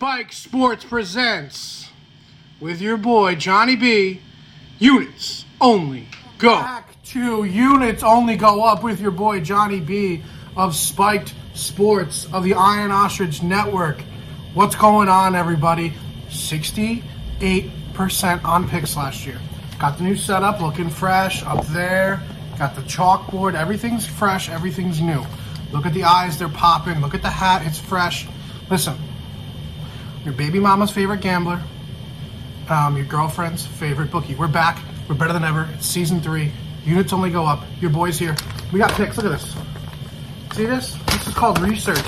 Spike Sports presents with your boy Johnny B. Units only go. Back to units only go up with your boy Johnny B. of Spiked Sports of the Iron Ostrich Network. What's going on, everybody? 68% on picks last year. Got the new setup looking fresh up there. Got the chalkboard. Everything's fresh. Everything's new. Look at the eyes, they're popping. Look at the hat, it's fresh. Listen, your baby mama's favorite gambler, um, your girlfriend's favorite bookie. We're back. We're better than ever. It's season three. Units only go up. Your boy's here. We got picks. Look at this. See this? This is called research.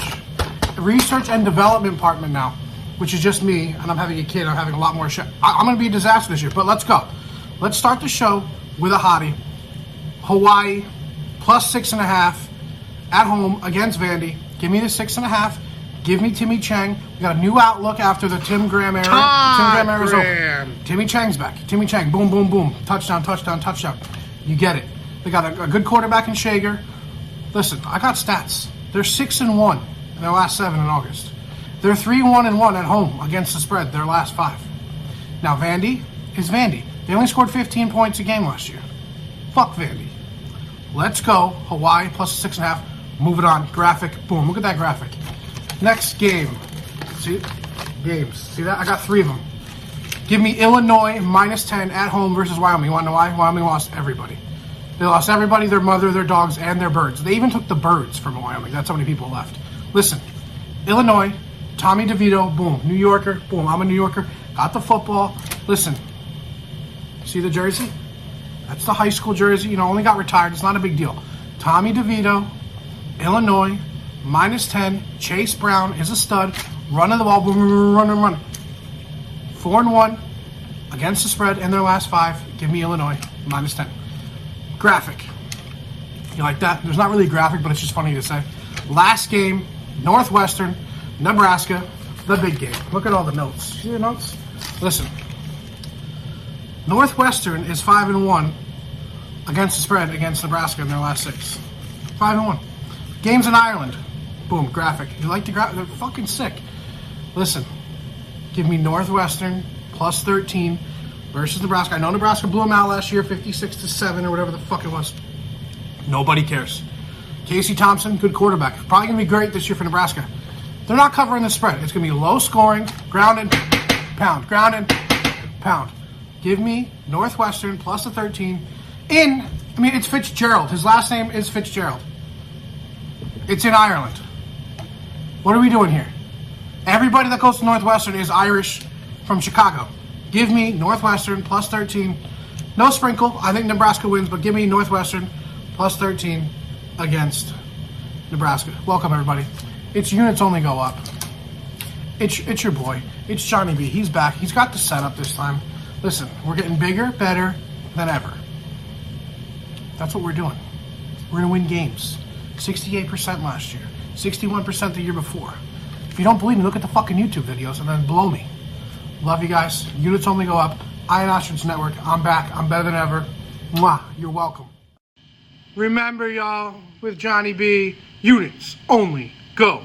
Research and development department now, which is just me, and I'm having a kid. I'm having a lot more shit. I- I'm going to be a disaster this year, but let's go. Let's start the show with a hottie. Hawaii plus six and a half at home against Vandy. Give me the six and a half. Give me Timmy Chang. We got a new outlook after the Tim Graham era. Tim Graham era is over. Timmy Chang's back. Timmy Chang. Boom, boom, boom. Touchdown, touchdown, touchdown. You get it. They got a, a good quarterback in Schager. Listen, I got stats. They're six and one in their last seven in August. They're three one and one at home against the spread. Their last five. Now Vandy is Vandy. They only scored 15 points a game last year. Fuck Vandy. Let's go. Hawaii plus six and a half. Move it on. Graphic. Boom. Look at that graphic. Next game. See? Games. See that? I got three of them. Give me Illinois minus 10 at home versus Wyoming. You want to know why? Wyoming lost everybody. They lost everybody, their mother, their dogs, and their birds. They even took the birds from Wyoming. That's how many people left. Listen, Illinois, Tommy DeVito, boom. New Yorker, boom. I'm a New Yorker. Got the football. Listen, see the jersey? That's the high school jersey. You know, only got retired. It's not a big deal. Tommy DeVito, Illinois, minus 10. Chase Brown is a stud. Running the ball, boom, boom, boom, run, run, run. Four and one against the spread in their last five. Give me Illinois, minus 10. Graphic. You like that? There's not really a graphic, but it's just funny to say. Last game, Northwestern, Nebraska, the big game. Look at all the notes. See the notes? Listen. Northwestern is five and one against the spread against Nebraska in their last six. Five and one. Games in Ireland. Boom, graphic. You like the graphic? They're fucking sick. Listen, give me Northwestern plus 13 versus Nebraska. I know Nebraska blew them out last year, 56 to seven or whatever the fuck it was. Nobody cares. Casey Thompson, good quarterback. Probably gonna be great this year for Nebraska. They're not covering the spread. It's gonna be low scoring, ground and pound, ground and pound. Give me Northwestern plus the 13 in. I mean, it's Fitzgerald. His last name is Fitzgerald. It's in Ireland. What are we doing here? Everybody that goes to Northwestern is Irish from Chicago. Give me Northwestern plus 13. No sprinkle. I think Nebraska wins, but give me Northwestern plus 13 against Nebraska. Welcome, everybody. It's units only go up. It's, it's your boy. It's Johnny B. He's back. He's got the setup this time. Listen, we're getting bigger, better than ever. That's what we're doing. We're going to win games. 68% last year, 61% the year before. If you don't believe me, look at the fucking YouTube videos and then blow me. Love you guys. Units only go up. Iron Ostrich Network. I'm back. I'm better than ever. Mwah. You're welcome. Remember, y'all, with Johnny B, units only go.